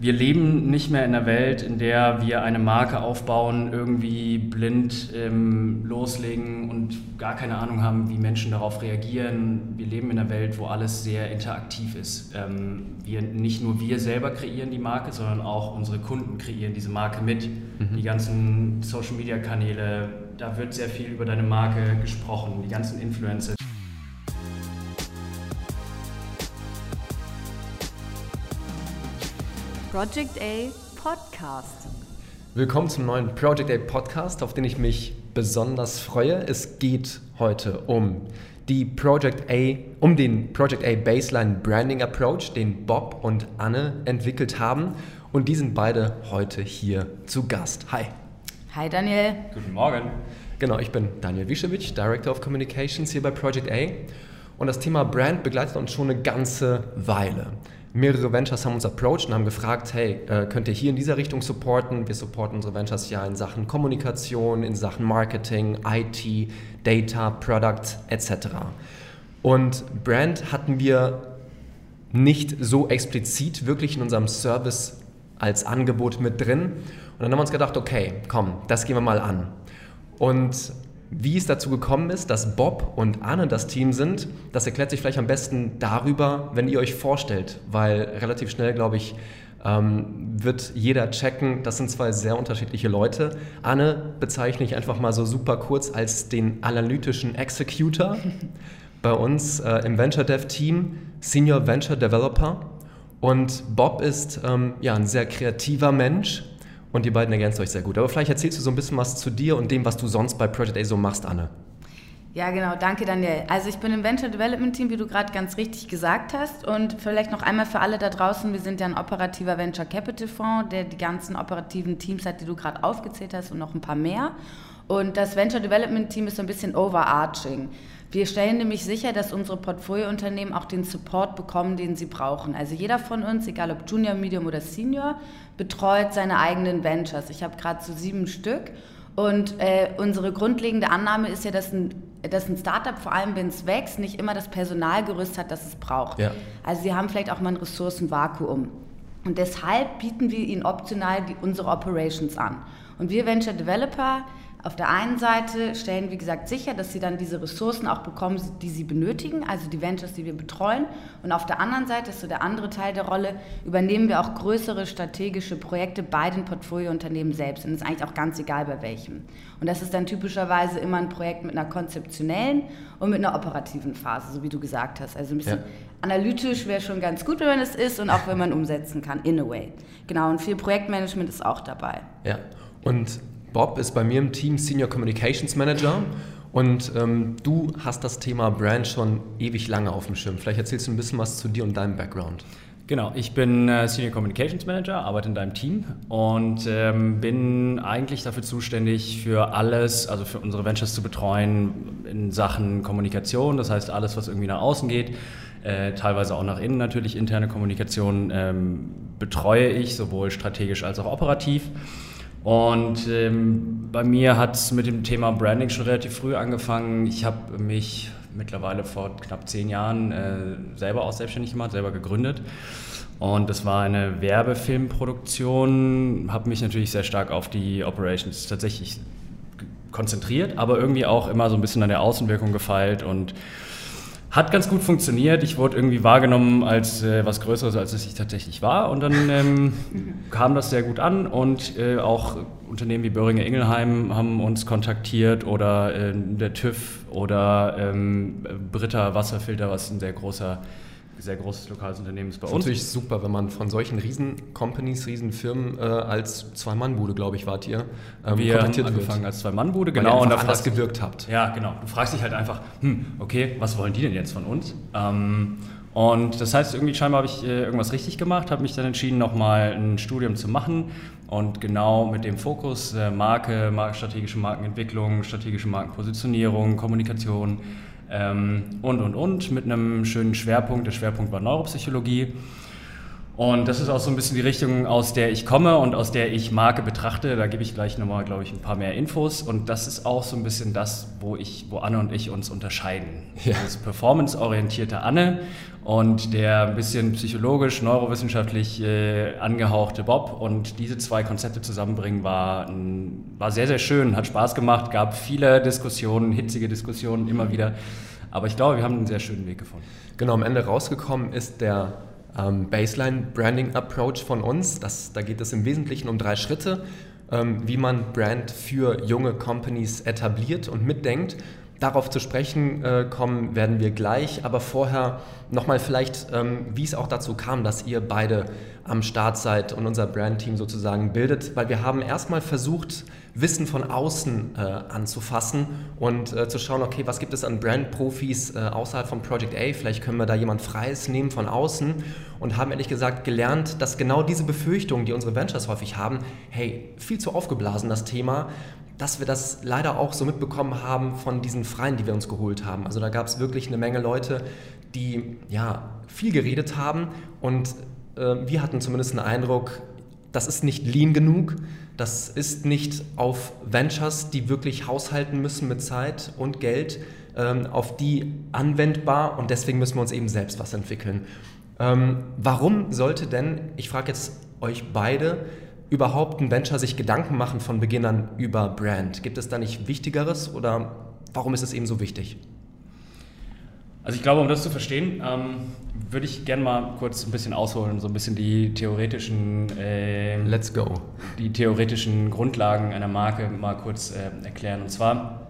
wir leben nicht mehr in einer Welt, in der wir eine Marke aufbauen, irgendwie blind ähm, loslegen und gar keine Ahnung haben, wie Menschen darauf reagieren. Wir leben in einer Welt, wo alles sehr interaktiv ist. Ähm, wir, nicht nur wir selber kreieren die Marke, sondern auch unsere Kunden kreieren diese Marke mit. Mhm. Die ganzen Social-Media-Kanäle, da wird sehr viel über deine Marke gesprochen, die ganzen Influencer. Project A Podcast. Willkommen zum neuen Project A Podcast, auf den ich mich besonders freue. Es geht heute um die Project A, um den Project A Baseline Branding Approach, den Bob und Anne entwickelt haben. Und die sind beide heute hier zu Gast. Hi. Hi Daniel. Guten Morgen. Genau, ich bin Daniel Wischewitsch, Director of Communications hier bei Project A. Und das Thema Brand begleitet uns schon eine ganze Weile mehrere Ventures haben uns approached und haben gefragt, hey, äh, könnt ihr hier in dieser Richtung supporten? Wir supporten unsere Ventures ja in Sachen Kommunikation, in Sachen Marketing, IT, Data, Product etc. Und Brand hatten wir nicht so explizit wirklich in unserem Service als Angebot mit drin. Und dann haben wir uns gedacht, okay, komm, das gehen wir mal an. Und wie es dazu gekommen ist, dass Bob und Anne das Team sind, das erklärt sich vielleicht am besten darüber, wenn ihr euch vorstellt, weil relativ schnell, glaube ich, ähm, wird jeder checken, das sind zwei sehr unterschiedliche Leute. Anne bezeichne ich einfach mal so super kurz als den analytischen Executor bei uns äh, im Venture Dev Team, Senior Venture Developer. Und Bob ist ähm, ja, ein sehr kreativer Mensch, und die beiden ergänzen euch sehr gut. Aber vielleicht erzählst du so ein bisschen was zu dir und dem, was du sonst bei Project A so machst, Anne. Ja, genau. Danke, Daniel. Also ich bin im Venture Development Team, wie du gerade ganz richtig gesagt hast. Und vielleicht noch einmal für alle da draußen, wir sind ja ein operativer Venture Capital Fonds, der die ganzen operativen Teams hat, die du gerade aufgezählt hast und noch ein paar mehr. Und das Venture Development Team ist so ein bisschen overarching. Wir stellen nämlich sicher, dass unsere Portfoliounternehmen auch den Support bekommen, den sie brauchen. Also jeder von uns, egal ob Junior, Medium oder Senior, betreut seine eigenen Ventures. Ich habe gerade so sieben Stück. Und äh, unsere grundlegende Annahme ist ja, dass ein, dass ein Startup, vor allem wenn es wächst, nicht immer das Personalgerüst hat, das es braucht. Ja. Also sie haben vielleicht auch mal ein Ressourcenvakuum. Und deshalb bieten wir ihnen optional die, unsere Operations an. Und wir Venture Developer auf der einen Seite stellen, wie gesagt, sicher, dass sie dann diese Ressourcen auch bekommen, die sie benötigen, also die Ventures, die wir betreuen. Und auf der anderen Seite, ist so der andere Teil der Rolle, übernehmen wir auch größere strategische Projekte bei den Portfoliounternehmen selbst. Und das ist eigentlich auch ganz egal bei welchem. Und das ist dann typischerweise immer ein Projekt mit einer konzeptionellen und mit einer operativen Phase, so wie du gesagt hast. Also ein bisschen ja. analytisch wäre schon ganz gut, wenn man es ist und auch wenn man umsetzen kann, in a way. Genau, und viel Projektmanagement ist auch dabei. Ja, und Bob ist bei mir im Team Senior Communications Manager und ähm, du hast das Thema Brand schon ewig lange auf dem Schirm. Vielleicht erzählst du ein bisschen was zu dir und deinem Background. Genau, ich bin äh, Senior Communications Manager, arbeite in deinem Team und ähm, bin eigentlich dafür zuständig, für alles, also für unsere Ventures zu betreuen in Sachen Kommunikation. Das heißt, alles, was irgendwie nach außen geht, äh, teilweise auch nach innen natürlich, interne Kommunikation ähm, betreue ich, sowohl strategisch als auch operativ. Und ähm, bei mir hat es mit dem Thema Branding schon relativ früh angefangen. Ich habe mich mittlerweile vor knapp zehn Jahren äh, selber auch selbstständig gemacht, selber gegründet. Und das war eine Werbefilmproduktion, habe mich natürlich sehr stark auf die Operations tatsächlich konzentriert, aber irgendwie auch immer so ein bisschen an der Außenwirkung gefeilt und hat ganz gut funktioniert. Ich wurde irgendwie wahrgenommen als äh, was Größeres, als es ich tatsächlich war. Und dann ähm, kam das sehr gut an und äh, auch Unternehmen wie Böhringer Ingelheim haben uns kontaktiert oder äh, der TÜV oder ähm, Britta Wasserfilter, was ein sehr großer sehr großes lokales Unternehmen ist bei das uns. Natürlich super, wenn man von solchen Riesen-Companies, Riesen-Firmen äh, als Zwei-Mann-Bude, glaube ich, wart ihr, ähm, Wir kontaktiert haben angefangen wird. als Zwei-Mann-Bude, genau. Weil und da anders gewirkt habt. Ja, genau. Du fragst dich halt einfach, hm, okay, was wollen die denn jetzt von uns? Ähm, und das heißt, irgendwie scheinbar habe ich äh, irgendwas richtig gemacht, habe mich dann entschieden, nochmal ein Studium zu machen und genau mit dem Fokus äh, Marke, strategische Markenentwicklung, strategische Markenpositionierung, Kommunikation, und, und, und, mit einem schönen Schwerpunkt. Der Schwerpunkt war Neuropsychologie. Und das ist auch so ein bisschen die Richtung, aus der ich komme und aus der ich Marke betrachte. Da gebe ich gleich nochmal, glaube ich, ein paar mehr Infos. Und das ist auch so ein bisschen das, wo, ich, wo Anne und ich uns unterscheiden. Ja. Das performanceorientierte Anne und der ein bisschen psychologisch, neurowissenschaftlich äh, angehauchte Bob. Und diese zwei Konzepte zusammenbringen war, war sehr, sehr schön, hat Spaß gemacht, gab viele Diskussionen, hitzige Diskussionen immer wieder. Aber ich glaube, wir haben einen sehr schönen Weg gefunden. Genau, am Ende rausgekommen ist der ähm, Baseline Branding Approach von uns. Das, da geht es im Wesentlichen um drei Schritte, ähm, wie man Brand für junge Companies etabliert und mitdenkt. Darauf zu sprechen äh, kommen werden wir gleich, aber vorher nochmal vielleicht, ähm, wie es auch dazu kam, dass ihr beide am Start seid und unser Brandteam sozusagen bildet, weil wir haben erstmal versucht, Wissen von außen äh, anzufassen und äh, zu schauen, okay, was gibt es an Brandprofis äh, außerhalb von Project A, vielleicht können wir da jemand Freies nehmen von außen und haben ehrlich gesagt gelernt, dass genau diese Befürchtungen, die unsere Ventures häufig haben, hey, viel zu aufgeblasen das Thema, dass wir das leider auch so mitbekommen haben von diesen Freien, die wir uns geholt haben. Also da gab es wirklich eine Menge Leute, die ja viel geredet haben und äh, wir hatten zumindest einen Eindruck, das ist nicht lean genug, das ist nicht auf Ventures, die wirklich haushalten müssen mit Zeit und Geld, ähm, auf die anwendbar und deswegen müssen wir uns eben selbst was entwickeln. Ähm, warum sollte denn, ich frage jetzt euch beide, überhaupt ein Venture sich Gedanken machen von Beginn an über Brand? Gibt es da nicht Wichtigeres oder warum ist es eben so wichtig? Also ich glaube, um das zu verstehen, ähm, würde ich gerne mal kurz ein bisschen ausholen, so ein bisschen die theoretischen, äh, Let's go. die theoretischen Grundlagen einer Marke mal kurz äh, erklären. Und zwar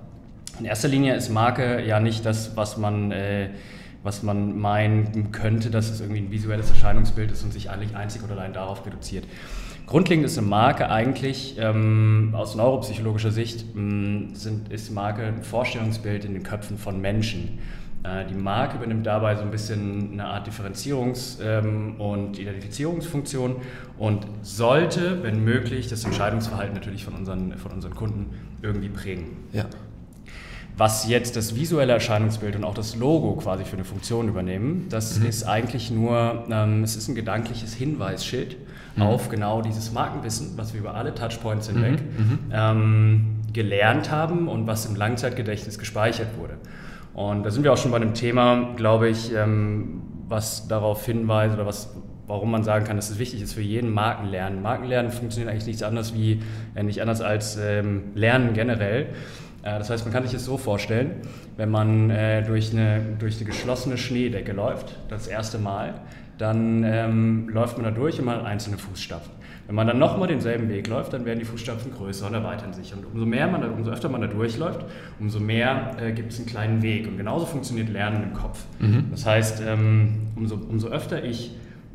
in erster Linie ist Marke ja nicht das, was man äh, was man meinen könnte, dass es irgendwie ein visuelles Erscheinungsbild ist und sich eigentlich einzig oder allein darauf reduziert. Grundlegend ist eine Marke eigentlich ähm, aus neuropsychologischer Sicht ähm, sind, ist Marke ein Vorstellungsbild in den Köpfen von Menschen. Äh, die Marke übernimmt dabei so ein bisschen eine Art Differenzierungs- ähm, und Identifizierungsfunktion und sollte, wenn möglich, das Entscheidungsverhalten natürlich von unseren, von unseren Kunden irgendwie prägen. Ja. Was jetzt das visuelle Erscheinungsbild und auch das Logo quasi für eine Funktion übernehmen, das mhm. ist eigentlich nur, ähm, es ist ein gedankliches Hinweisschild mhm. auf genau dieses Markenwissen, was wir über alle Touchpoints hinweg mhm. mhm. ähm, gelernt haben und was im Langzeitgedächtnis gespeichert wurde. Und da sind wir auch schon bei einem Thema, glaube ich, ähm, was darauf hinweist oder was, warum man sagen kann, dass es wichtig ist für jeden Markenlernen. Markenlernen funktioniert eigentlich nichts anderes wie, äh, nicht anders als ähm, Lernen generell. Äh, das heißt, man kann sich es so vorstellen, wenn man äh, durch, eine, durch eine geschlossene Schneedecke läuft, das erste Mal, dann ähm, läuft man da durch und man hat einzelne Fußstapfen. Wenn man dann nochmal denselben Weg läuft, dann werden die Fußstapfen größer und erweitern sich. Und umso mehr man, umso öfter man da durchläuft, umso mehr äh, gibt es einen kleinen Weg. Und genauso funktioniert Lernen im Kopf. Mhm. Das heißt, ähm, umso, umso öfter ich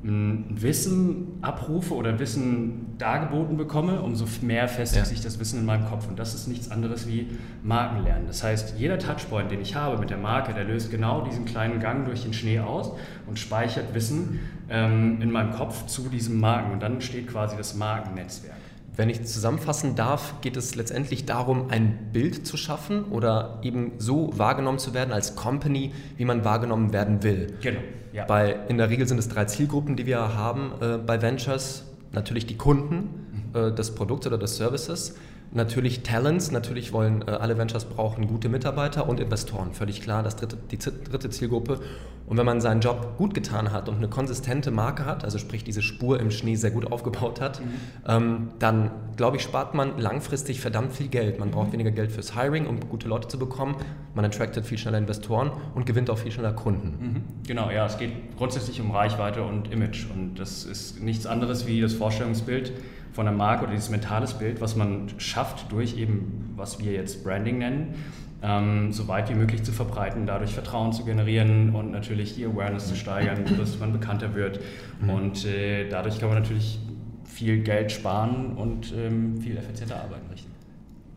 Wissen abrufe oder Wissen dargeboten bekomme, umso mehr festigt ja. sich das Wissen in meinem Kopf. Und das ist nichts anderes wie Markenlernen. Das heißt, jeder Touchpoint, den ich habe mit der Marke, der löst genau diesen kleinen Gang durch den Schnee aus und speichert Wissen ähm, in meinem Kopf zu diesem Marken. Und dann entsteht quasi das Markennetzwerk. Wenn ich zusammenfassen darf, geht es letztendlich darum, ein Bild zu schaffen oder eben so wahrgenommen zu werden als Company, wie man wahrgenommen werden will. Genau. Ja. Bei, in der Regel sind es drei Zielgruppen, die wir haben äh, bei Ventures. Natürlich die Kunden mhm. äh, des Produkts oder des Services, Natürlich Talents, natürlich wollen äh, alle Ventures brauchen gute Mitarbeiter und Investoren, völlig klar, das dritte, die dritte Zielgruppe. Und wenn man seinen Job gut getan hat und eine konsistente Marke hat, also sprich diese Spur im Schnee sehr gut aufgebaut hat, mhm. ähm, dann glaube ich, spart man langfristig verdammt viel Geld. Man braucht mhm. weniger Geld fürs Hiring, um gute Leute zu bekommen. Man attractet viel schneller Investoren und gewinnt auch viel schneller Kunden. Mhm. Genau, ja, es geht grundsätzlich um Reichweite und Image. Und das ist nichts anderes wie das Vorstellungsbild von der Marke oder dieses mentales Bild, was man schafft durch eben, was wir jetzt Branding nennen, ähm, so weit wie möglich zu verbreiten, dadurch Vertrauen zu generieren und natürlich die Awareness zu steigern, dass man bekannter wird. Mhm. Und äh, dadurch kann man natürlich viel Geld sparen und ähm, viel effizienter arbeiten, richtig.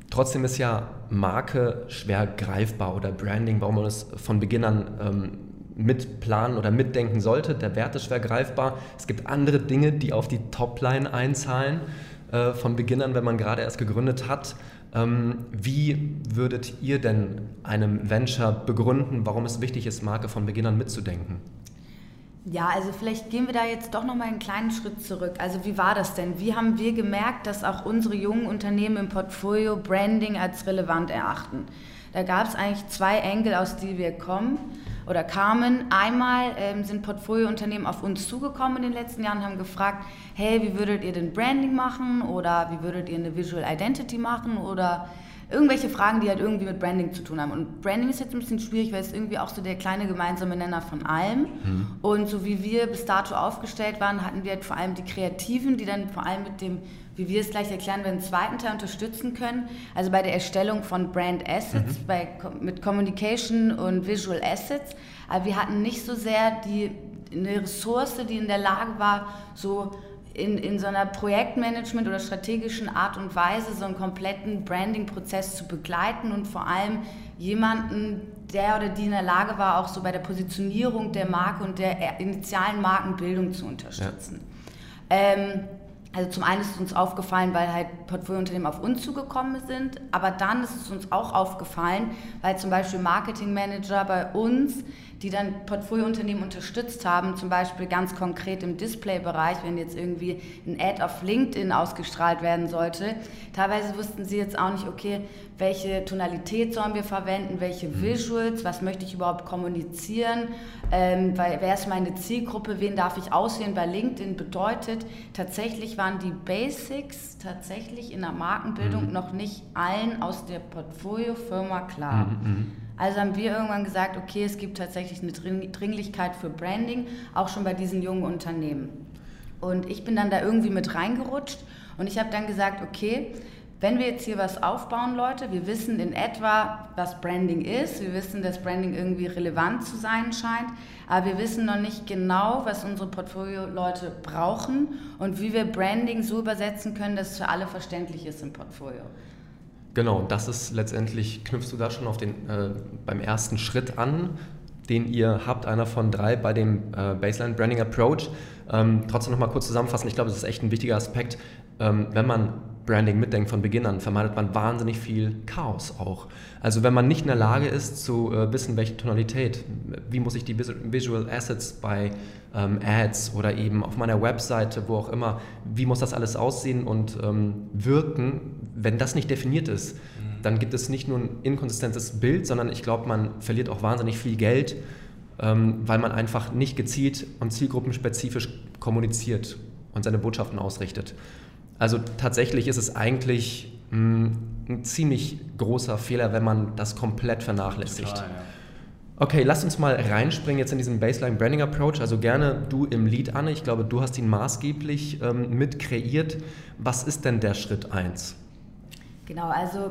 Trotzdem ist ja Marke schwer greifbar oder Branding, warum man es von Beginn an ähm, mitplanen oder mitdenken sollte. Der Wert ist schwer greifbar. Es gibt andere Dinge, die auf die Topline einzahlen äh, von Beginn an, wenn man gerade erst gegründet hat. Ähm, wie würdet ihr denn einem Venture begründen, warum es wichtig ist, Marke von Beginn an mitzudenken? Ja, also vielleicht gehen wir da jetzt doch noch mal einen kleinen Schritt zurück. Also wie war das denn? Wie haben wir gemerkt, dass auch unsere jungen Unternehmen im Portfolio Branding als relevant erachten? Da gab es eigentlich zwei Engel, aus die wir kommen. Oder kamen. Einmal ähm, sind Portfoliounternehmen auf uns zugekommen in den letzten Jahren und haben gefragt, hey, wie würdet ihr denn Branding machen oder wie würdet ihr eine Visual Identity machen oder irgendwelche Fragen, die halt irgendwie mit Branding zu tun haben. Und Branding ist jetzt ein bisschen schwierig, weil es irgendwie auch so der kleine gemeinsame Nenner von allem. Mhm. Und so wie wir bis dato aufgestellt waren, hatten wir halt vor allem die Kreativen, die dann vor allem mit dem, wie wir es gleich erklären werden, zweiten Teil unterstützen können. Also bei der Erstellung von Brand Assets, mhm. bei, mit Communication und Visual Assets. Aber wir hatten nicht so sehr die, eine Ressource, die in der Lage war, so in, in so einer Projektmanagement oder strategischen Art und Weise so einen kompletten Branding-Prozess zu begleiten und vor allem jemanden, der oder die in der Lage war, auch so bei der Positionierung der Marke und der initialen Markenbildung zu unterstützen. Ja. Ähm, also zum einen ist es uns aufgefallen, weil halt Portfoliounternehmen auf uns zugekommen sind, aber dann ist es uns auch aufgefallen, weil zum Beispiel Marketingmanager bei uns die dann Portfoliounternehmen unterstützt haben, zum Beispiel ganz konkret im Displaybereich, wenn jetzt irgendwie ein Ad auf LinkedIn ausgestrahlt werden sollte. Teilweise wussten sie jetzt auch nicht, okay, welche Tonalität sollen wir verwenden, welche mhm. Visuals, was möchte ich überhaupt kommunizieren, ähm, weil, wer ist meine Zielgruppe, wen darf ich auswählen bei LinkedIn, bedeutet, tatsächlich waren die Basics tatsächlich in der Markenbildung mhm. noch nicht allen aus der Portfoliofirma klar. Mhm. Also haben wir irgendwann gesagt, okay, es gibt tatsächlich eine Dringlichkeit für Branding, auch schon bei diesen jungen Unternehmen. Und ich bin dann da irgendwie mit reingerutscht und ich habe dann gesagt, okay, wenn wir jetzt hier was aufbauen, Leute, wir wissen in etwa, was Branding ist, wir wissen, dass Branding irgendwie relevant zu sein scheint, aber wir wissen noch nicht genau, was unsere Portfolio-Leute brauchen und wie wir Branding so übersetzen können, dass es für alle verständlich ist im Portfolio. Genau, das ist letztendlich, knüpfst du da schon auf den, äh, beim ersten Schritt an, den ihr habt, einer von drei bei dem äh, Baseline Branding Approach. Ähm, trotzdem nochmal kurz zusammenfassen, ich glaube, das ist echt ein wichtiger Aspekt. Ähm, wenn man Branding mitdenkt von Beginn an, vermeidet man wahnsinnig viel Chaos auch. Also wenn man nicht in der Lage ist zu äh, wissen, welche Tonalität, wie muss ich die Visual Assets bei ähm, Ads oder eben auf meiner Webseite, wo auch immer, wie muss das alles aussehen und ähm, wirken, wenn das nicht definiert ist, mhm. dann gibt es nicht nur ein inkonsistentes Bild, sondern ich glaube, man verliert auch wahnsinnig viel Geld, ähm, weil man einfach nicht gezielt und zielgruppenspezifisch kommuniziert und seine Botschaften ausrichtet. Also tatsächlich ist es eigentlich mh, hm, ein ziemlich großer Fehler, wenn man das komplett vernachlässigt. Total, ja. Okay, lass uns mal reinspringen jetzt in diesen Baseline Branding Approach. Also gerne du im Lead, Anne. Ich glaube, du hast ihn maßgeblich ähm, mit kreiert. Was ist denn der Schritt 1? Genau, also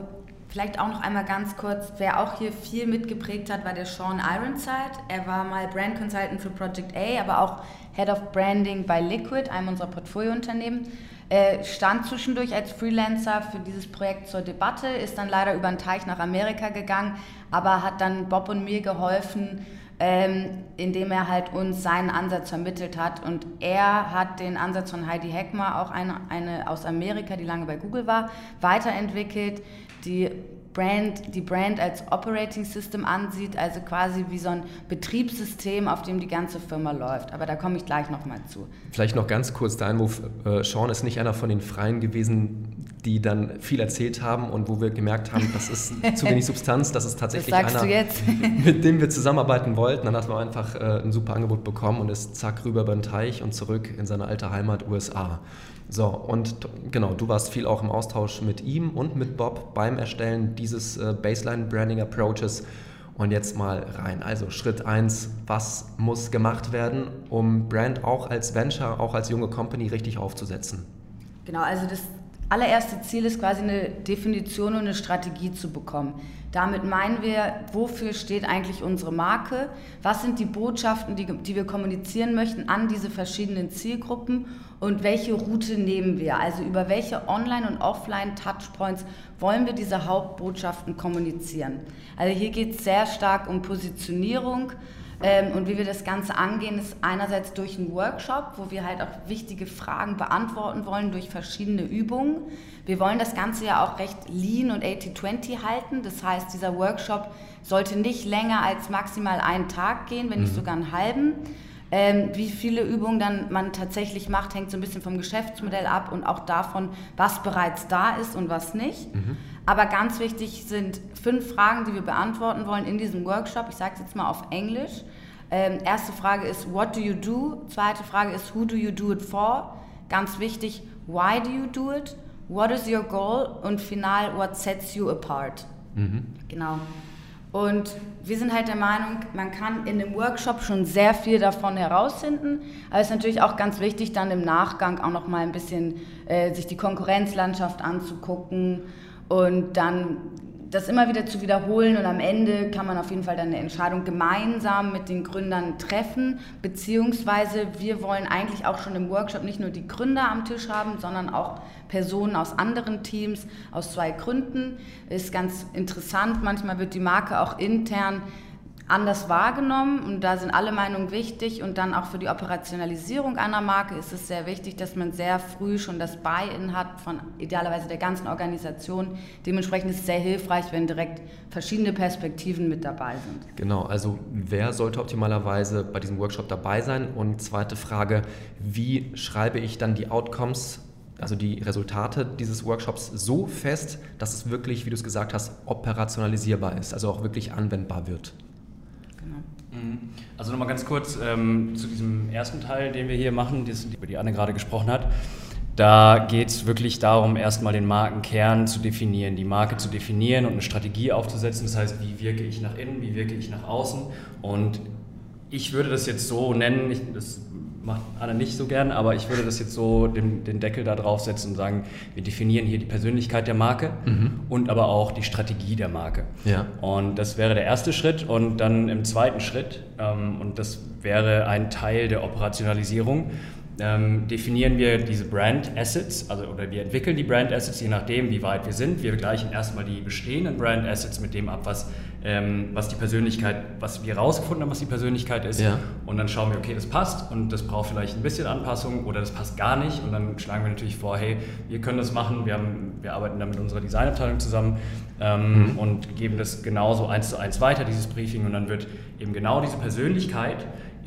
vielleicht auch noch einmal ganz kurz, wer auch hier viel mitgeprägt hat, war der Sean Ironside. Er war mal Brand Consultant für Project A, aber auch Head of Branding bei Liquid, einem unserer Portfoliounternehmen. Er stand zwischendurch als Freelancer für dieses Projekt zur Debatte, ist dann leider über den Teich nach Amerika gegangen, aber hat dann Bob und mir geholfen, ähm, indem er halt uns seinen Ansatz vermittelt hat. Und er hat den Ansatz von Heidi Heckmer, auch eine, eine aus Amerika, die lange bei Google war, weiterentwickelt, die Brand, die Brand als Operating System ansieht, also quasi wie so ein Betriebssystem, auf dem die ganze Firma läuft. Aber da komme ich gleich nochmal zu. Vielleicht noch ganz kurz der Einwurf, äh, Sean ist nicht einer von den Freien gewesen, die dann viel erzählt haben und wo wir gemerkt haben, das ist zu wenig Substanz, das ist tatsächlich einer, mit dem wir zusammenarbeiten wollten. Dann hat man einfach äh, ein super Angebot bekommen und ist zack rüber über den Teich und zurück in seine alte Heimat USA. So, und genau, du warst viel auch im Austausch mit ihm und mit Bob beim Erstellen dieses äh, Baseline Branding Approaches. Und jetzt mal rein. Also Schritt 1, was muss gemacht werden, um Brand auch als Venture, auch als junge Company richtig aufzusetzen? Genau, also das allererste Ziel ist quasi eine Definition und eine Strategie zu bekommen. Damit meinen wir, wofür steht eigentlich unsere Marke? Was sind die Botschaften, die, die wir kommunizieren möchten an diese verschiedenen Zielgruppen? Und welche Route nehmen wir? Also über welche Online- und Offline-Touchpoints wollen wir diese Hauptbotschaften kommunizieren? Also hier geht es sehr stark um Positionierung, ähm, und wie wir das Ganze angehen, ist einerseits durch einen Workshop, wo wir halt auch wichtige Fragen beantworten wollen durch verschiedene Übungen. Wir wollen das Ganze ja auch recht lean und 80-20 halten. Das heißt, dieser Workshop sollte nicht länger als maximal einen Tag gehen, wenn nicht mhm. sogar einen halben. Ähm, wie viele Übungen dann man tatsächlich macht, hängt so ein bisschen vom Geschäftsmodell ab und auch davon, was bereits da ist und was nicht. Mhm. Aber ganz wichtig sind fünf Fragen, die wir beantworten wollen in diesem Workshop. Ich sage es jetzt mal auf Englisch. Ähm, erste Frage ist, what do you do? Zweite Frage ist, who do you do it for? Ganz wichtig, why do you do it? What is your goal? Und final, what sets you apart? Mhm. Genau. Und wir sind halt der Meinung, man kann in dem Workshop schon sehr viel davon herausfinden, aber es ist natürlich auch ganz wichtig, dann im Nachgang auch noch mal ein bisschen äh, sich die Konkurrenzlandschaft anzugucken und dann das immer wieder zu wiederholen und am Ende kann man auf jeden Fall dann eine Entscheidung gemeinsam mit den Gründern treffen, beziehungsweise wir wollen eigentlich auch schon im Workshop nicht nur die Gründer am Tisch haben, sondern auch Personen aus anderen Teams aus zwei Gründen. Ist ganz interessant, manchmal wird die Marke auch intern anders wahrgenommen und da sind alle Meinungen wichtig und dann auch für die Operationalisierung einer Marke ist es sehr wichtig, dass man sehr früh schon das Buy-in hat von idealerweise der ganzen Organisation. Dementsprechend ist es sehr hilfreich, wenn direkt verschiedene Perspektiven mit dabei sind. Genau, also wer sollte optimalerweise bei diesem Workshop dabei sein? Und zweite Frage, wie schreibe ich dann die Outcomes also die Resultate dieses Workshops so fest, dass es wirklich, wie du es gesagt hast, operationalisierbar ist, also auch wirklich anwendbar wird. Also nochmal ganz kurz ähm, zu diesem ersten Teil, den wir hier machen, über die Anne gerade gesprochen hat. Da geht es wirklich darum, erstmal den Markenkern zu definieren, die Marke zu definieren und eine Strategie aufzusetzen. Das heißt, wie wirke ich nach innen, wie wirke ich nach außen. Und ich würde das jetzt so nennen, ich, das macht Anna nicht so gern, aber ich würde das jetzt so den, den Deckel da draufsetzen und sagen, wir definieren hier die Persönlichkeit der Marke mhm. und aber auch die Strategie der Marke. Ja. Und das wäre der erste Schritt und dann im zweiten Schritt, ähm, und das wäre ein Teil der Operationalisierung, ähm, definieren wir diese Brand Assets, also oder wir entwickeln die Brand Assets, je nachdem, wie weit wir sind. Wir gleichen erstmal die bestehenden Brand Assets mit dem ab, was, ähm, was die Persönlichkeit, was wir herausgefunden haben, was die Persönlichkeit ist. Ja. Und dann schauen wir, okay, das passt und das braucht vielleicht ein bisschen Anpassung oder das passt gar nicht. Und dann schlagen wir natürlich vor, hey, wir können das machen, wir, haben, wir arbeiten da mit unserer Designabteilung zusammen ähm, mhm. und geben das genauso eins zu eins weiter, dieses Briefing. Und dann wird eben genau diese Persönlichkeit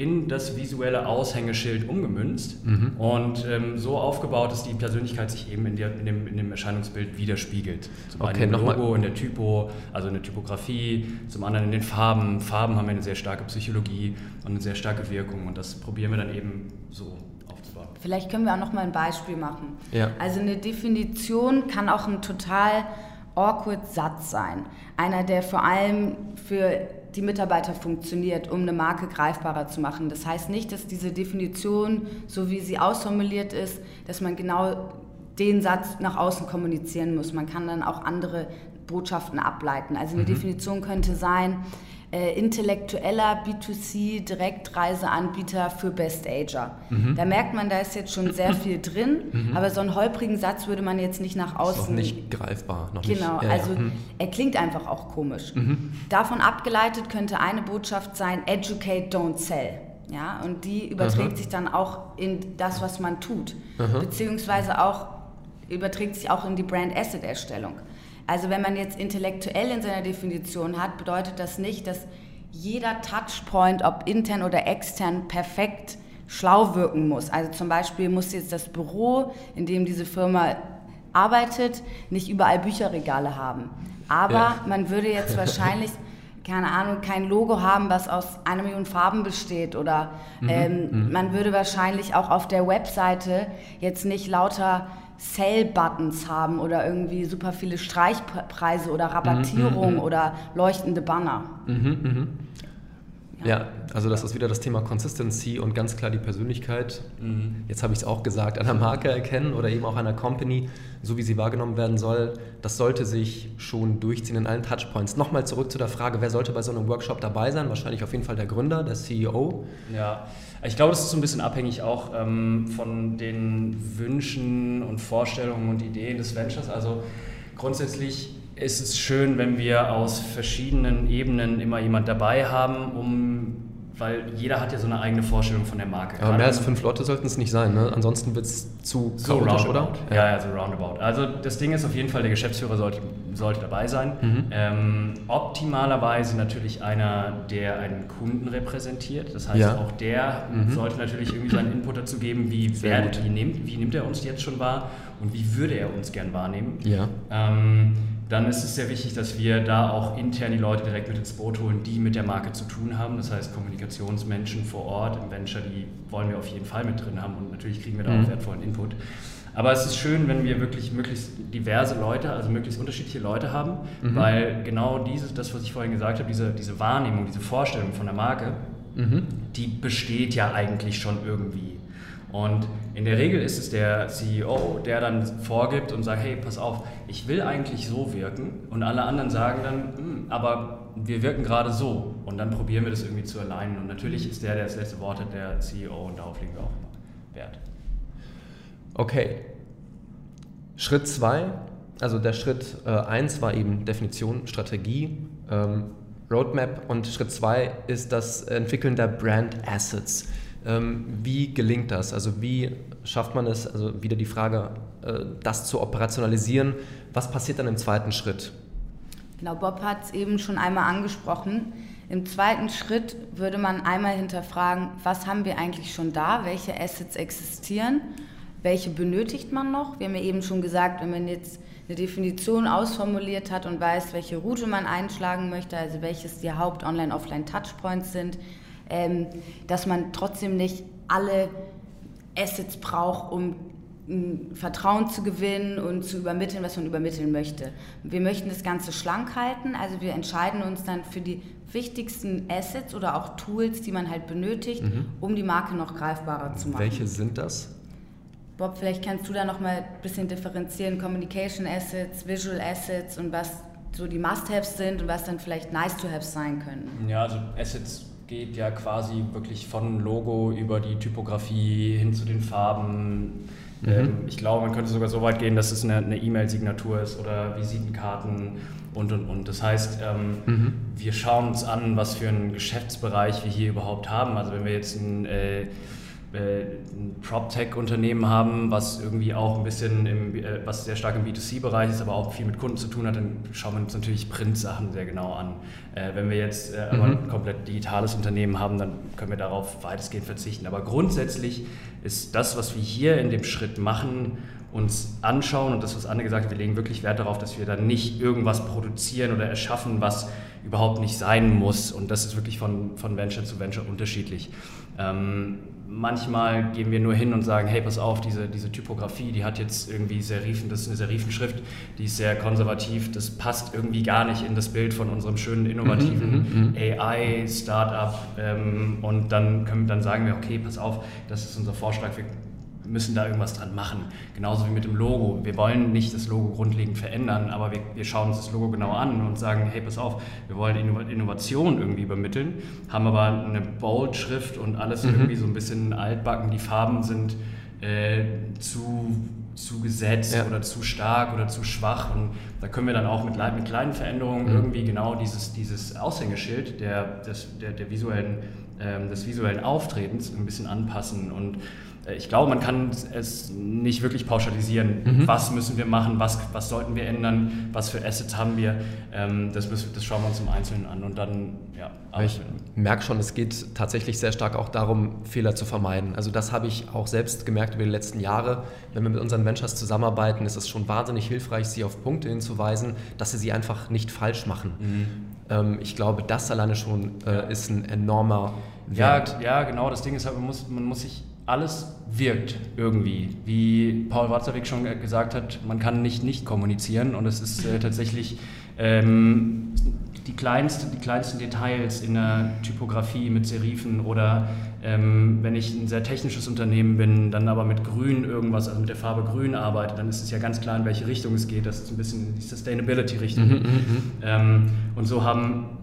in das visuelle Aushängeschild umgemünzt mhm. und ähm, so aufgebaut, dass die Persönlichkeit sich eben in, der, in, dem, in dem, Erscheinungsbild widerspiegelt. Zum okay, einen im Logo, in der Typo, also in der Typografie, zum anderen in den Farben. Farben haben eine sehr starke Psychologie und eine sehr starke Wirkung und das probieren wir dann eben so aufzubauen. Vielleicht können wir auch noch mal ein Beispiel machen. Ja. Also eine Definition kann auch ein total awkward Satz sein. Einer, der vor allem für die Mitarbeiter funktioniert, um eine Marke greifbarer zu machen. Das heißt nicht, dass diese Definition, so wie sie ausformuliert ist, dass man genau den Satz nach außen kommunizieren muss. Man kann dann auch andere Botschaften ableiten. Also eine mhm. Definition könnte sein, äh, intellektueller B2C-Direktreiseanbieter für Best Ager. Mhm. Da merkt man, da ist jetzt schon sehr viel drin, mhm. aber so einen holprigen Satz würde man jetzt nicht nach außen. Ist noch nicht greifbar. Noch genau, nicht, ja, also ja. Mhm. er klingt einfach auch komisch. Mhm. Davon abgeleitet könnte eine Botschaft sein: Educate, don't sell. Ja, und die überträgt Aha. sich dann auch in das, was man tut, Aha. beziehungsweise auch überträgt sich auch in die Brand Asset Erstellung. Also wenn man jetzt intellektuell in seiner Definition hat, bedeutet das nicht, dass jeder Touchpoint, ob intern oder extern, perfekt schlau wirken muss. Also zum Beispiel muss jetzt das Büro, in dem diese Firma arbeitet, nicht überall Bücherregale haben. Aber ja. man würde jetzt wahrscheinlich, keine Ahnung, kein Logo haben, was aus einer Million Farben besteht. Oder mhm. Ähm, mhm. man würde wahrscheinlich auch auf der Webseite jetzt nicht lauter Sale-Buttons haben oder irgendwie super viele Streichpreise oder Rabattierung mhm, mhm, oder leuchtende Banner. Mhm, mhm. Ja. ja. also das ist wieder das Thema Consistency und ganz klar die Persönlichkeit. Mhm. Jetzt habe ich es auch gesagt, einer Marke erkennen oder eben auch einer Company, so wie sie wahrgenommen werden soll. Das sollte sich schon durchziehen in allen Touchpoints. Nochmal zurück zu der Frage, wer sollte bei so einem Workshop dabei sein? Wahrscheinlich auf jeden Fall der Gründer, der CEO. Ja, ich glaube, das ist so ein bisschen abhängig auch ähm, von den Wünschen und Vorstellungen und Ideen des Ventures. Also grundsätzlich ist es schön, wenn wir aus verschiedenen Ebenen immer jemand dabei haben, um weil jeder hat ja so eine eigene Vorstellung von der Marke. Aber mehr als fünf Leute sollten es nicht sein, ne? ansonsten wird es zu so chaotisch, oder? Ja. ja, so roundabout. Also das Ding ist auf jeden Fall, der Geschäftsführer sollte, sollte dabei sein. Mhm. Ähm, optimalerweise natürlich einer, der einen Kunden repräsentiert. Das heißt, ja. auch der mhm. sollte natürlich irgendwie seinen Input dazu geben, wie, wer, wie, nimmt, wie nimmt er uns jetzt schon wahr und wie würde er uns gern wahrnehmen. Ja. Ähm, dann ist es sehr wichtig, dass wir da auch intern die Leute direkt mit ins Boot holen, die mit der Marke zu tun haben. Das heißt, Kommunikationsmenschen vor Ort im Venture, die wollen wir auf jeden Fall mit drin haben und natürlich kriegen wir da auch mhm. wertvollen Input. Aber es ist schön, wenn wir wirklich möglichst diverse Leute, also möglichst unterschiedliche Leute haben, mhm. weil genau dieses, das, was ich vorhin gesagt habe, diese, diese Wahrnehmung, diese Vorstellung von der Marke, mhm. die besteht ja eigentlich schon irgendwie. Und in der Regel ist es der CEO, der dann vorgibt und sagt, hey, pass auf, ich will eigentlich so wirken. Und alle anderen sagen dann, hm, aber wir wirken gerade so. Und dann probieren wir das irgendwie zu allein. Und natürlich ist der, der das letzte Wort hat, der CEO und darauf legen wir auch Wert. Okay. Schritt 2, also der Schritt 1 äh, war eben Definition, Strategie, ähm, Roadmap und Schritt 2 ist das Entwickeln der Brand Assets. Ähm, wie gelingt das? Also wie schafft man es, also wieder die Frage, äh, das zu operationalisieren. Was passiert dann im zweiten Schritt? Genau, Bob hat es eben schon einmal angesprochen. Im zweiten Schritt würde man einmal hinterfragen, was haben wir eigentlich schon da, welche Assets existieren, welche benötigt man noch. Wir haben ja eben schon gesagt, wenn man jetzt eine Definition ausformuliert hat und weiß, welche Route man einschlagen möchte, also welches die Haupt-Online-Offline-Touchpoints sind, ähm, dass man trotzdem nicht alle Assets braucht, um Vertrauen zu gewinnen und zu übermitteln, was man übermitteln möchte. Wir möchten das Ganze schlank halten, also wir entscheiden uns dann für die wichtigsten Assets oder auch Tools, die man halt benötigt, mhm. um die Marke noch greifbarer zu machen. Welche sind das? Bob, vielleicht kannst du da noch mal ein bisschen differenzieren, Communication Assets, Visual Assets und was so die Must-Haves sind und was dann vielleicht Nice-to-Haves sein können. Ja, also Assets geht ja quasi wirklich von Logo über die Typografie hin zu den Farben. Mhm. Ähm, ich glaube, man könnte sogar so weit gehen, dass es eine E-Mail-Signatur ist oder Visitenkarten und und und. Das heißt, ähm, mhm. wir schauen uns an, was für einen Geschäftsbereich wir hier überhaupt haben. Also wenn wir jetzt ein äh, ein PropTech-Unternehmen haben, was irgendwie auch ein bisschen, im, äh, was sehr stark im B2C-Bereich ist, aber auch viel mit Kunden zu tun hat, dann schauen wir uns natürlich Print-Sachen sehr genau an. Äh, wenn wir jetzt äh, mhm. aber ein komplett digitales Unternehmen haben, dann können wir darauf weitestgehend verzichten. Aber grundsätzlich ist das, was wir hier in dem Schritt machen, uns anschauen und das, was Anne gesagt hat, wir legen wirklich Wert darauf, dass wir dann nicht irgendwas produzieren oder erschaffen, was überhaupt nicht sein muss. Und das ist wirklich von, von Venture zu Venture unterschiedlich. Ähm, manchmal gehen wir nur hin und sagen, hey, pass auf, diese, diese Typografie, die hat jetzt irgendwie Serifen, das ist eine Serifenschrift, die ist sehr konservativ, das passt irgendwie gar nicht in das Bild von unserem schönen, innovativen mhm, mhm, mhm. AI-Startup. Ähm, und dann, können, dann sagen wir, okay, pass auf, das ist unser Vorschlag, wir müssen da irgendwas dran machen. Genauso wie mit dem Logo. Wir wollen nicht das Logo grundlegend verändern, aber wir, wir schauen uns das Logo genau an und sagen, hey, pass auf, wir wollen Innovation irgendwie übermitteln, haben aber eine Bold-Schrift und alles mhm. irgendwie so ein bisschen altbacken. Die Farben sind äh, zu, zu gesetzt ja. oder zu stark oder zu schwach. Und da können wir dann auch mit, mit kleinen Veränderungen mhm. irgendwie genau dieses, dieses Aushängeschild der, des, der, der visuellen, ähm, des visuellen Auftretens ein bisschen anpassen. Und ich glaube, man kann es nicht wirklich pauschalisieren. Mhm. Was müssen wir machen? Was, was sollten wir ändern? Was für Assets haben wir? Ähm, das, müssen, das schauen wir uns im Einzelnen an und dann, ja. Ich merke schon, es geht tatsächlich sehr stark auch darum, Fehler zu vermeiden. Also das habe ich auch selbst gemerkt über die letzten Jahre. Wenn wir mit unseren Ventures zusammenarbeiten, ist es schon wahnsinnig hilfreich, sie auf Punkte hinzuweisen, dass sie sie einfach nicht falsch machen. Mhm. Ähm, ich glaube, das alleine schon äh, ist ein enormer Wert. Ja, ja, genau. Das Ding ist halt, man muss, man muss sich alles wirkt irgendwie. Wie Paul Watzlawick schon gesagt hat, man kann nicht nicht kommunizieren und es ist äh, tatsächlich ähm, die, kleinste, die kleinsten Details in der Typografie mit Serifen oder ähm, wenn ich ein sehr technisches Unternehmen bin, dann aber mit Grün irgendwas, also mit der Farbe Grün arbeite, dann ist es ja ganz klar, in welche Richtung es geht. Das ist ein bisschen die Sustainability-Richtung. Mhm, mhm, mhm. ähm, und so haben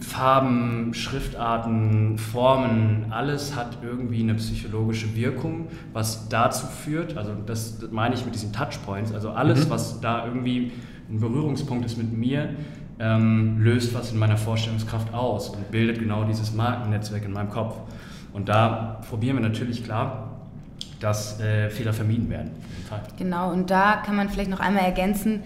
Farben, Schriftarten, Formen, alles hat irgendwie eine psychologische Wirkung, was dazu führt, also das, meine ich mit diesen Touchpoints, also alles, mhm. was da irgendwie ein Berührungspunkt ist mit mir, ähm, löst was in meiner Vorstellungskraft aus und bildet genau dieses Markennetzwerk in meinem Kopf. Und da probieren wir natürlich klar, dass äh, Fehler vermieden werden. Genau, und da kann man vielleicht noch einmal ergänzen,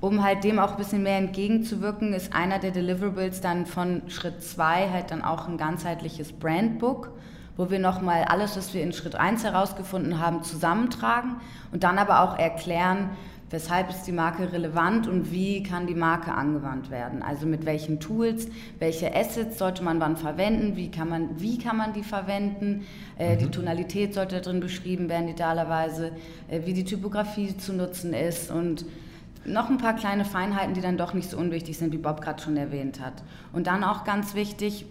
um halt dem auch ein bisschen mehr entgegenzuwirken, ist einer der Deliverables dann von Schritt 2 halt dann auch ein ganzheitliches Brandbook, wo wir nochmal alles, was wir in Schritt 1 herausgefunden haben, zusammentragen und dann aber auch erklären, weshalb ist die Marke relevant und wie kann die Marke angewandt werden. Also mit welchen Tools, welche Assets sollte man wann verwenden, wie kann man, wie kann man die verwenden, äh, mhm. die Tonalität sollte drin beschrieben werden, idealerweise, äh, wie die Typografie zu nutzen ist und noch ein paar kleine Feinheiten, die dann doch nicht so unwichtig sind, wie Bob gerade schon erwähnt hat. Und dann auch ganz wichtig,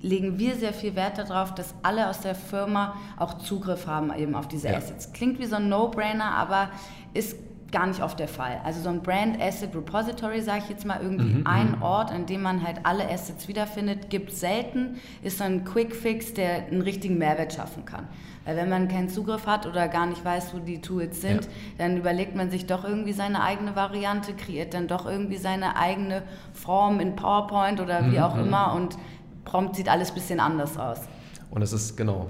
legen wir sehr viel Wert darauf, dass alle aus der Firma auch Zugriff haben eben auf diese ja. Assets. Klingt wie so ein No-Brainer, aber ist gar nicht oft der Fall. Also so ein Brand Asset Repository, sage ich jetzt mal, irgendwie mhm, ein mhm. Ort, an dem man halt alle Assets wiederfindet, gibt selten, ist so ein Quick Fix, der einen richtigen Mehrwert schaffen kann. Weil wenn man keinen Zugriff hat oder gar nicht weiß, wo die Tools sind, ja. dann überlegt man sich doch irgendwie seine eigene Variante, kreiert dann doch irgendwie seine eigene Form in PowerPoint oder wie mhm, auch mhm. immer und prompt sieht alles ein bisschen anders aus. Und es ist genau,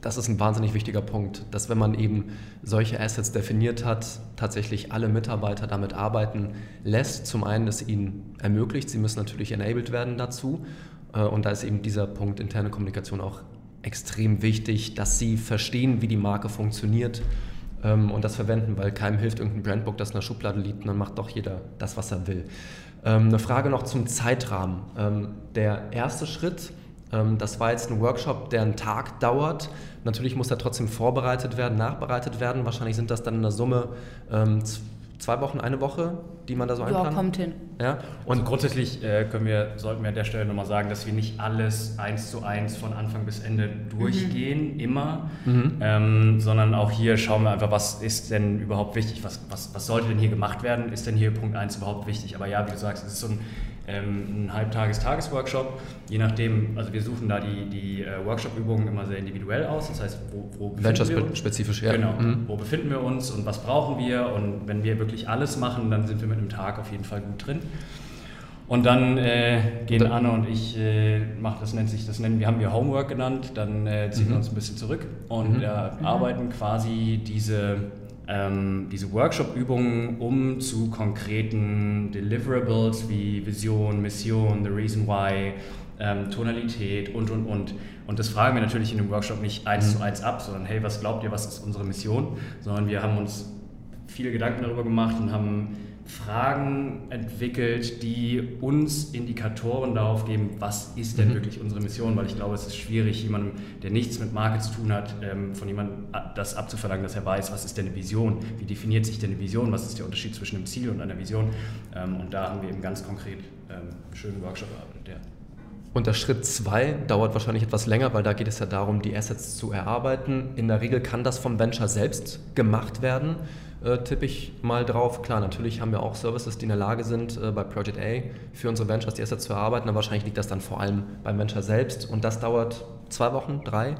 das ist ein wahnsinnig wichtiger Punkt, dass wenn man eben solche Assets definiert hat, tatsächlich alle Mitarbeiter damit arbeiten lässt. Zum einen es ihnen ermöglicht, sie müssen natürlich enabled werden dazu. Äh, und da ist eben dieser Punkt interne Kommunikation auch extrem wichtig, dass sie verstehen, wie die Marke funktioniert ähm, und das verwenden, weil keinem hilft irgendein Brandbook, das in der Schublade liegt und dann macht doch jeder das, was er will. Ähm, eine Frage noch zum Zeitrahmen. Ähm, der erste Schritt, ähm, das war jetzt ein Workshop, der einen Tag dauert. Natürlich muss er trotzdem vorbereitet werden, nachbereitet werden. Wahrscheinlich sind das dann in der Summe ähm, zwei Wochen, eine Woche, die man da so einplant? Ja, kommt hin. Ja? Und also grundsätzlich äh, können wir, sollten wir an der Stelle nochmal sagen, dass wir nicht alles eins zu eins von Anfang bis Ende durchgehen, mhm. immer, mhm. Ähm, sondern auch hier schauen wir einfach, was ist denn überhaupt wichtig, was, was, was sollte denn hier gemacht werden, ist denn hier Punkt 1 überhaupt wichtig? Aber ja, wie du sagst, es ist so ein ähm, ein Halbtages-Tagesworkshop. Je nachdem, also wir suchen da die, die äh, Workshop-Übungen immer sehr individuell aus. Das heißt, wo, wo befinden wir uns? spezifisch, ja. Genau, mhm. wo befinden wir uns und was brauchen wir? Und wenn wir wirklich alles machen, dann sind wir mit einem Tag auf jeden Fall gut drin. Und dann äh, gehen Anne und ich, äh, machen, das nennt sich, das nennen wir, haben wir Homework genannt, dann äh, ziehen mhm. wir uns ein bisschen zurück und mhm. Äh, arbeiten quasi diese ähm, diese Workshop-Übungen um zu konkreten Deliverables wie Vision, Mission, The Reason Why, ähm, Tonalität und, und, und. Und das fragen wir natürlich in dem Workshop nicht eins mhm. zu eins ab, sondern hey, was glaubt ihr, was ist unsere Mission? Sondern wir haben uns viele Gedanken darüber gemacht und haben Fragen entwickelt, die uns Indikatoren darauf geben, was ist denn mhm. wirklich unsere Mission, weil ich glaube, es ist schwierig, jemandem, der nichts mit Marke zu tun hat, ähm, von jemandem das abzuverlangen, dass er weiß, was ist denn eine Vision, wie definiert sich denn eine Vision, was ist der Unterschied zwischen einem Ziel und einer Vision. Ähm, und da haben wir eben ganz konkret ähm, einen schönen Workshop erarbeitet. Ja. Und der Schritt 2 dauert wahrscheinlich etwas länger, weil da geht es ja darum, die Assets zu erarbeiten. In der Regel kann das vom Venture selbst gemacht werden äh, tippe ich mal drauf. Klar, natürlich haben wir auch Services, die in der Lage sind, äh, bei Project A für unsere Ventures die Assets zu erarbeiten, aber wahrscheinlich liegt das dann vor allem beim Venture selbst und das dauert zwei Wochen, drei?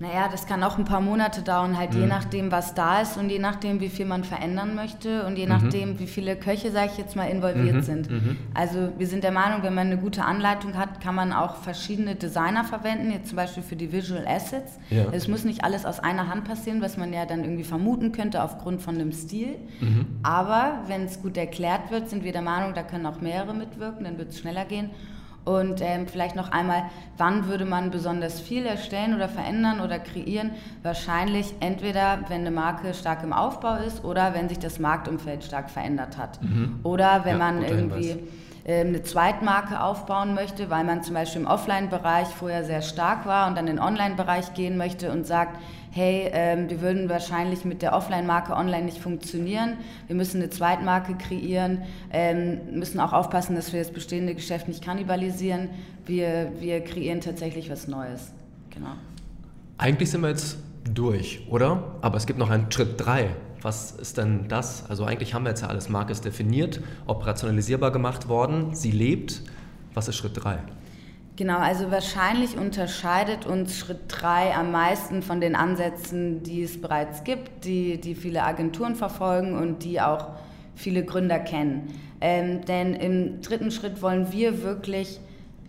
Naja, das kann auch ein paar Monate dauern, halt mhm. je nachdem, was da ist und je nachdem, wie viel man verändern möchte und je mhm. nachdem, wie viele Köche, sage ich jetzt mal, involviert mhm. sind. Mhm. Also wir sind der Meinung, wenn man eine gute Anleitung hat, kann man auch verschiedene Designer verwenden, jetzt zum Beispiel für die Visual Assets. Ja. Es muss nicht alles aus einer Hand passieren, was man ja dann irgendwie vermuten könnte aufgrund von dem Stil. Mhm. Aber wenn es gut erklärt wird, sind wir der Meinung, da können auch mehrere mitwirken, dann wird es schneller gehen. Und ähm, vielleicht noch einmal, wann würde man besonders viel erstellen oder verändern oder kreieren? Wahrscheinlich entweder, wenn eine Marke stark im Aufbau ist oder wenn sich das Marktumfeld stark verändert hat. Mhm. Oder wenn ja, man irgendwie Hinweis. Ähm, eine Zweitmarke aufbauen möchte, weil man zum Beispiel im Offline-Bereich vorher sehr stark war und dann in den Online-Bereich gehen möchte und sagt, hey, ähm, wir würden wahrscheinlich mit der Offline-Marke online nicht funktionieren. Wir müssen eine Zweitmarke kreieren, ähm, müssen auch aufpassen, dass wir das bestehende Geschäft nicht kannibalisieren. Wir, wir kreieren tatsächlich was Neues. Genau. Eigentlich sind wir jetzt durch, oder? Aber es gibt noch einen Schritt 3. Was ist denn das? Also eigentlich haben wir jetzt ja alles. Marke ist definiert, operationalisierbar gemacht worden, sie lebt. Was ist Schritt 3? Genau, also wahrscheinlich unterscheidet uns Schritt 3 am meisten von den Ansätzen, die es bereits gibt, die, die viele Agenturen verfolgen und die auch viele Gründer kennen. Ähm, denn im dritten Schritt wollen wir wirklich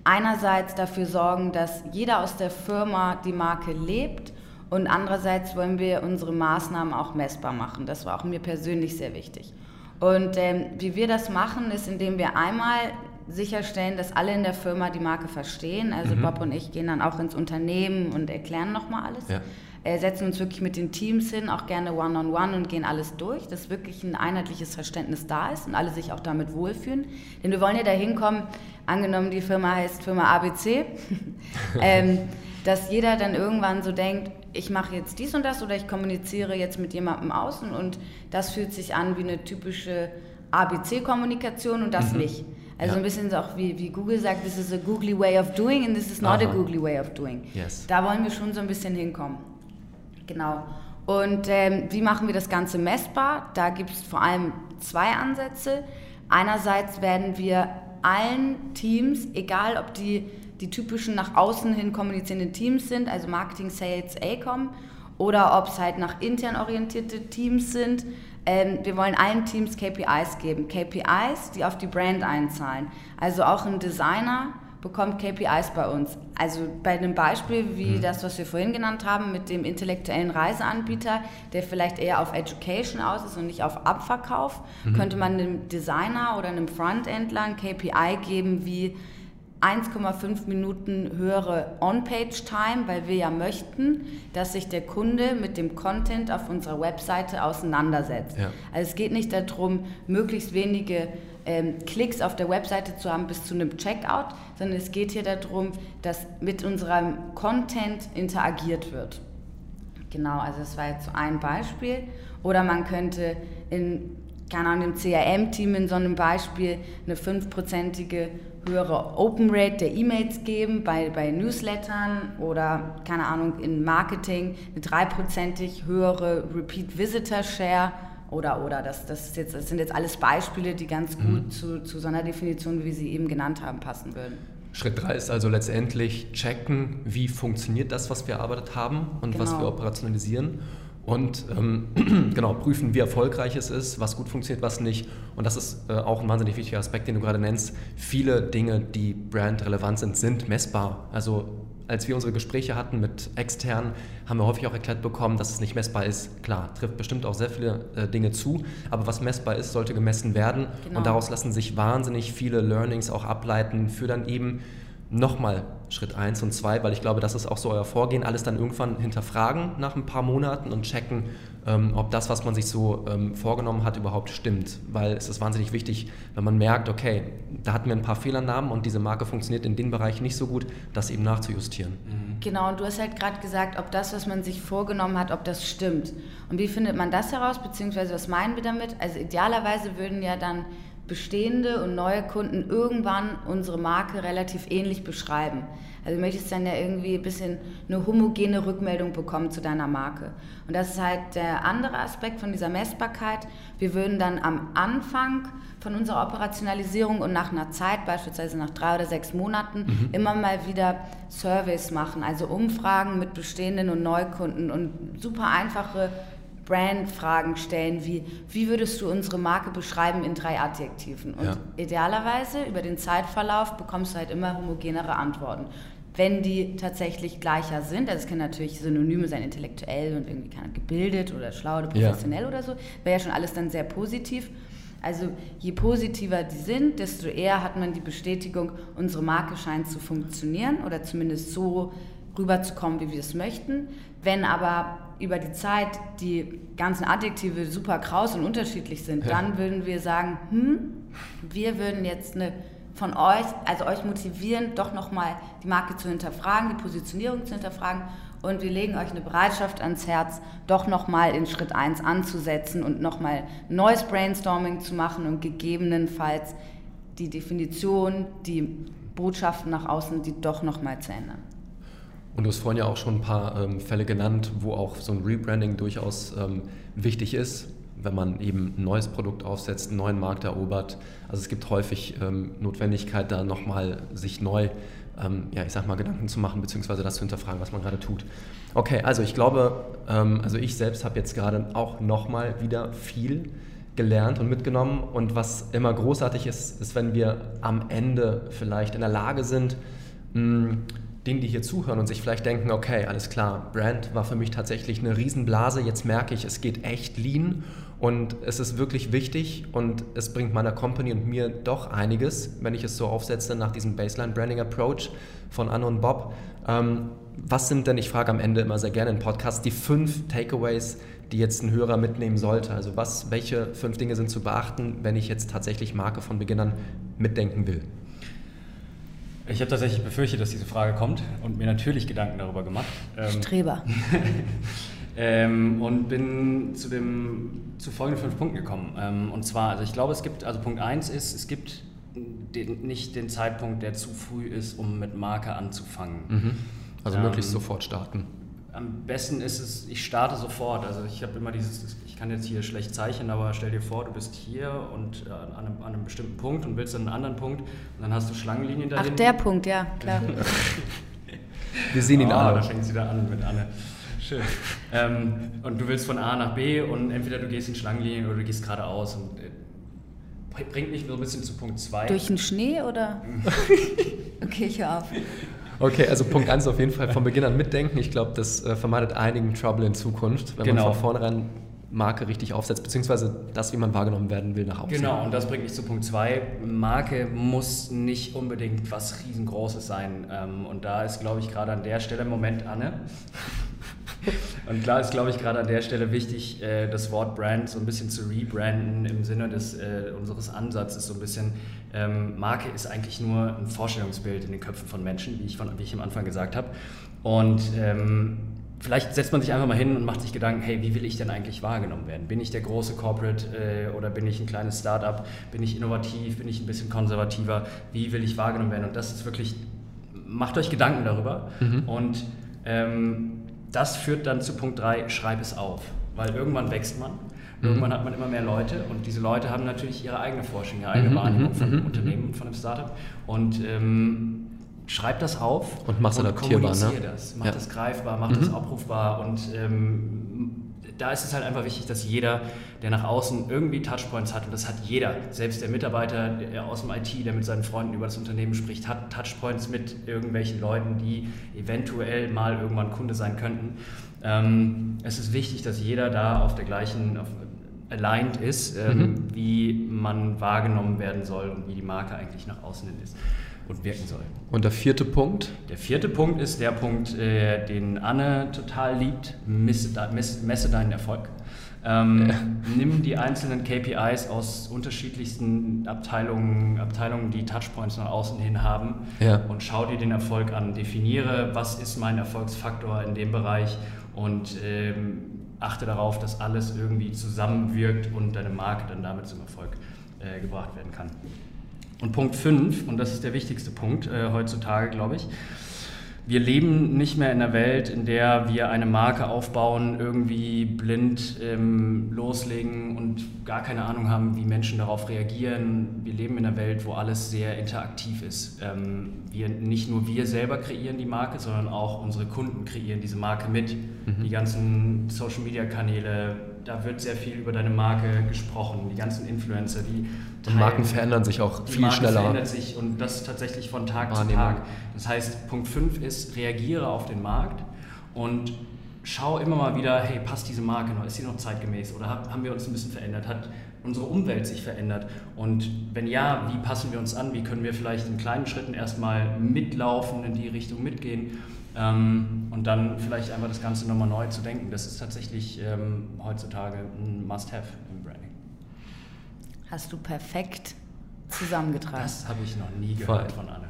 einerseits dafür sorgen, dass jeder aus der Firma die Marke lebt und andererseits wollen wir unsere Maßnahmen auch messbar machen. Das war auch mir persönlich sehr wichtig. Und ähm, wie wir das machen, ist, indem wir einmal sicherstellen, dass alle in der Firma die Marke verstehen. Also mhm. Bob und ich gehen dann auch ins Unternehmen und erklären nochmal alles. Ja. Äh, setzen uns wirklich mit den Teams hin, auch gerne one-on-one -on -one und gehen alles durch, dass wirklich ein einheitliches Verständnis da ist und alle sich auch damit wohlfühlen. Denn wir wollen ja dahin kommen, angenommen die Firma heißt Firma ABC, ähm, dass jeder dann irgendwann so denkt, ich mache jetzt dies und das oder ich kommuniziere jetzt mit jemandem außen und das fühlt sich an wie eine typische ABC-Kommunikation und das mhm. nicht. Also ja. ein bisschen so auch wie, wie Google sagt, this is a googly way of doing and this is not Aha. a googly way of doing. Yes. Da wollen wir schon so ein bisschen hinkommen. Genau. Und ähm, wie machen wir das Ganze messbar? Da gibt es vor allem zwei Ansätze. Einerseits werden wir allen Teams, egal ob die die typischen nach außen hin kommunizierenden Teams sind, also Marketing, Sales, ACOM, oder ob es halt nach intern orientierte Teams sind. Ähm, wir wollen allen Teams KPIs geben. KPIs, die auf die Brand einzahlen. Also auch ein Designer bekommt KPIs bei uns. Also bei einem Beispiel wie mhm. das, was wir vorhin genannt haben, mit dem intellektuellen Reiseanbieter, der vielleicht eher auf Education aus ist und nicht auf Abverkauf, mhm. könnte man einem Designer oder einem Frontendler ein KPI geben wie 1,5 Minuten höhere On-Page-Time, weil wir ja möchten, dass sich der Kunde mit dem Content auf unserer Webseite auseinandersetzt. Ja. Also es geht nicht darum, möglichst wenige ähm, Klicks auf der Webseite zu haben bis zu einem Checkout, sondern es geht hier darum, dass mit unserem Content interagiert wird. Genau, also das war jetzt so ein Beispiel. Oder man könnte in, keine Ahnung, im CRM-Team in so einem Beispiel eine fünfprozentige höhere Open Rate der E-Mails geben bei, bei Newslettern oder, keine Ahnung, in Marketing eine dreiprozentig höhere Repeat Visitor Share oder, oder. Das, das, jetzt, das sind jetzt alles Beispiele, die ganz gut mhm. zu, zu so einer Definition, wie sie eben genannt haben, passen würden. Schritt 3 ist also letztendlich checken, wie funktioniert das, was wir erarbeitet haben und genau. was wir operationalisieren und ähm, genau prüfen, wie erfolgreich es ist, was gut funktioniert, was nicht. Und das ist äh, auch ein wahnsinnig wichtiger Aspekt, den du gerade nennst. Viele Dinge, die brandrelevant sind, sind messbar. Also als wir unsere Gespräche hatten mit externen, haben wir häufig auch erklärt bekommen, dass es nicht messbar ist. Klar, trifft bestimmt auch sehr viele äh, Dinge zu, aber was messbar ist, sollte gemessen werden. Genau. Und daraus lassen sich wahnsinnig viele Learnings auch ableiten für dann eben nochmal Schritt 1 und 2, weil ich glaube, das ist auch so euer Vorgehen, alles dann irgendwann hinterfragen nach ein paar Monaten und checken, ähm, ob das, was man sich so ähm, vorgenommen hat, überhaupt stimmt. Weil es ist wahnsinnig wichtig, wenn man merkt, okay, da hatten wir ein paar Fehlernamen und diese Marke funktioniert in dem Bereich nicht so gut, das eben nachzujustieren. Mhm. Genau, und du hast halt gerade gesagt, ob das, was man sich vorgenommen hat, ob das stimmt. Und wie findet man das heraus, beziehungsweise was meinen wir damit? Also idealerweise würden ja dann bestehende und neue Kunden irgendwann unsere Marke relativ ähnlich beschreiben. Also du möchtest dann ja irgendwie ein bisschen eine homogene Rückmeldung bekommen zu deiner Marke. Und das ist halt der andere Aspekt von dieser Messbarkeit. Wir würden dann am Anfang von unserer Operationalisierung und nach einer Zeit, beispielsweise nach drei oder sechs Monaten, mhm. immer mal wieder Surveys machen, also Umfragen mit bestehenden und Neukunden und super einfache Brandfragen stellen, wie wie würdest du unsere Marke beschreiben in drei Adjektiven? Und ja. idealerweise über den Zeitverlauf bekommst du halt immer homogenere Antworten. Wenn die tatsächlich gleicher sind, also es können natürlich Synonyme sein, intellektuell und irgendwie gebildet oder schlau oder professionell ja. oder so, wäre ja schon alles dann sehr positiv. Also je positiver die sind, desto eher hat man die Bestätigung, unsere Marke scheint zu funktionieren oder zumindest so rüberzukommen, wie wir es möchten. Wenn aber über die Zeit die ganzen Adjektive super kraus und unterschiedlich sind, ja. dann würden wir sagen, hm, wir würden jetzt eine von euch, also euch motivieren, doch nochmal die Marke zu hinterfragen, die Positionierung zu hinterfragen und wir legen euch eine Bereitschaft ans Herz, doch nochmal in Schritt 1 anzusetzen und nochmal neues Brainstorming zu machen und gegebenenfalls die Definition, die Botschaften nach außen, die doch nochmal zu ändern. Und du hast vorhin ja auch schon ein paar ähm, Fälle genannt, wo auch so ein Rebranding durchaus ähm, wichtig ist, wenn man eben ein neues Produkt aufsetzt, einen neuen Markt erobert. Also es gibt häufig ähm, Notwendigkeit, da nochmal sich neu, ähm, ja, ich sag mal, Gedanken zu machen, beziehungsweise das zu hinterfragen, was man gerade tut. Okay, also ich glaube, ähm, also ich selbst habe jetzt gerade auch nochmal wieder viel gelernt und mitgenommen. Und was immer großartig ist, ist, wenn wir am Ende vielleicht in der Lage sind, mh, denen, die hier zuhören und sich vielleicht denken, okay, alles klar, Brand war für mich tatsächlich eine Riesenblase, jetzt merke ich, es geht echt lean und es ist wirklich wichtig und es bringt meiner Company und mir doch einiges, wenn ich es so aufsetze nach diesem Baseline Branding Approach von Anne und Bob. Ähm, was sind denn, ich frage am Ende immer sehr gerne in Podcasts, die fünf Takeaways, die jetzt ein Hörer mitnehmen sollte? Also was, welche fünf Dinge sind zu beachten, wenn ich jetzt tatsächlich Marke von Beginn an mitdenken will? Ich habe tatsächlich befürchtet, dass diese Frage kommt und mir natürlich Gedanken darüber gemacht. Ähm, Streber. ähm, und bin zu, dem, zu folgenden fünf Punkten gekommen. Ähm, und zwar, also ich glaube, es gibt, also Punkt eins ist, es gibt den, nicht den Zeitpunkt, der zu früh ist, um mit Marke anzufangen. Mhm. Also möglichst ähm, sofort starten. Am besten ist es, ich starte sofort. Also ich habe immer dieses, ich kann jetzt hier schlecht zeichnen, aber stell dir vor, du bist hier und äh, an, einem, an, einem, bestimmten Punkt und willst an einen anderen Punkt und dann hast du Schlangenlinien dahin. Ach, der Punkt, ja, klar. Wir sehen ihn oh, alle. Da fängt es wieder an mit Anne. Schön. Ähm, und du willst von A nach B und entweder du gehst in Schlangenlinien oder du gehst geradeaus. Und, äh, bringt mich so ein bisschen zu Punkt 2. Durch den Schnee oder? okay, ich höre auf. Okay, also Punkt 1 auf jeden Fall von Beginn an mitdenken. Ich glaube, das äh, vermeidet einigen Trouble in Zukunft, wenn genau. man von vornherein Marke richtig aufsetzt, beziehungsweise das, wie man wahrgenommen werden will, nach außen. Genau, und das bringt mich zu Punkt 2. Marke muss nicht unbedingt was riesengroßes sein. Ähm, und da ist, glaube ich, gerade an der Stelle, Moment, Anne. Und klar ist, glaube ich, gerade an der Stelle wichtig, äh, das Wort Brand so ein bisschen zu rebranden im Sinne des, äh, unseres Ansatzes. So ein bisschen, ähm, Marke ist eigentlich nur ein Vorstellungsbild in den Köpfen von Menschen, wie ich, von, wie ich am Anfang gesagt habe. Und ähm, vielleicht setzt man sich einfach mal hin und macht sich Gedanken, hey, wie will ich denn eigentlich wahrgenommen werden? Bin ich der große Corporate äh, oder bin ich ein kleines Startup? Bin ich innovativ? Bin ich ein bisschen konservativer? Wie will ich wahrgenommen werden? Und das ist wirklich, macht euch Gedanken darüber. Mhm. Und ähm, das führt dann zu Punkt 3, schreib es auf. Weil irgendwann wächst man, mhm. irgendwann hat man immer mehr Leute und diese Leute haben natürlich ihre eigene Forschung, ihre eigene mhm. Wahrnehmung mhm. von einem Unternehmen, von einem Startup. Und ähm, schreib das auf und mach es adaptierbar. Ne? Das. Mach ja. das greifbar, mach mhm. das abrufbar und ähm, da ist es halt einfach wichtig, dass jeder, der nach außen irgendwie Touchpoints hat, und das hat jeder, selbst der Mitarbeiter der aus dem IT, der mit seinen Freunden über das Unternehmen spricht, hat Touchpoints mit irgendwelchen Leuten, die eventuell mal irgendwann Kunde sein könnten. Ähm, es ist wichtig, dass jeder da auf der gleichen, auf, aligned ist, ähm, mhm. wie man wahrgenommen werden soll und wie die Marke eigentlich nach außen hin ist und wirken soll. Und der vierte Punkt? Der vierte Punkt ist der Punkt, äh, den Anne total liebt, messe, messe deinen Erfolg. Ähm, ja. Nimm die einzelnen KPIs aus unterschiedlichsten Abteilungen, Abteilungen, die Touchpoints nach außen hin haben ja. und schau dir den Erfolg an. Definiere, was ist mein Erfolgsfaktor in dem Bereich und ähm, achte darauf, dass alles irgendwie zusammenwirkt und deine Marke dann damit zum Erfolg äh, gebracht werden kann. Und Punkt 5, und das ist der wichtigste Punkt äh, heutzutage, glaube ich, wir leben nicht mehr in einer Welt, in der wir eine Marke aufbauen, irgendwie blind ähm, loslegen und gar keine Ahnung haben, wie Menschen darauf reagieren. Wir leben in einer Welt, wo alles sehr interaktiv ist. Ähm, wir, nicht nur wir selber kreieren die Marke, sondern auch unsere Kunden kreieren diese Marke mit. Mhm. Die ganzen Social-Media-Kanäle, da wird sehr viel über deine Marke gesprochen. Die ganzen Influencer, die und Marken verändern sich auch viel Marken schneller. verändert sich und das tatsächlich von Tag Wahrnehmung. zu Tag. Das heißt, Punkt 5 ist, reagiere auf den Markt und schau immer mal wieder, hey, passt diese Marke noch, ist sie noch zeitgemäß oder haben wir uns ein bisschen verändert, hat unsere Umwelt sich verändert und wenn ja, wie passen wir uns an, wie können wir vielleicht in kleinen Schritten erstmal mitlaufen, in die Richtung mitgehen ähm, und dann vielleicht einfach das Ganze nochmal neu zu denken. Das ist tatsächlich ähm, heutzutage ein Must-Have im Branding. Hast du perfekt zusammengetragen. Das habe ich noch nie gehört Voll. von Anne.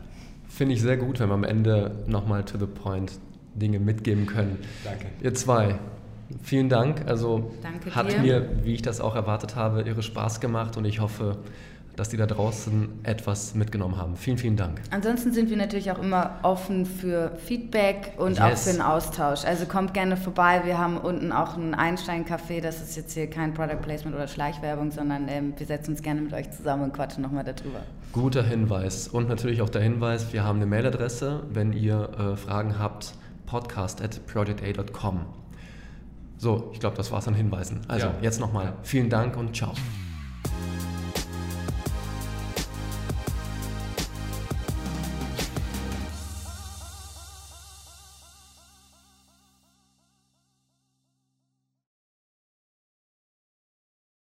Finde ich sehr gut, wenn wir am Ende nochmal to the point Dinge mitgeben können. Danke. Ihr zwei, vielen Dank. Also Danke hat dir. mir, wie ich das auch erwartet habe, irre Spaß gemacht und ich hoffe, dass die da draußen etwas mitgenommen haben. Vielen, vielen Dank. Ansonsten sind wir natürlich auch immer offen für Feedback und yes. auch für einen Austausch. Also kommt gerne vorbei. Wir haben unten auch ein Einstein-Café. Das ist jetzt hier kein Product Placement oder Schleichwerbung, sondern ähm, wir setzen uns gerne mit euch zusammen und quatschen nochmal darüber. Guter Hinweis. Und natürlich auch der Hinweis, wir haben eine Mailadresse, wenn ihr äh, Fragen habt, podcast at projecta.com. So, ich glaube, das war es an Hinweisen. Also ja. jetzt nochmal vielen Dank und ciao.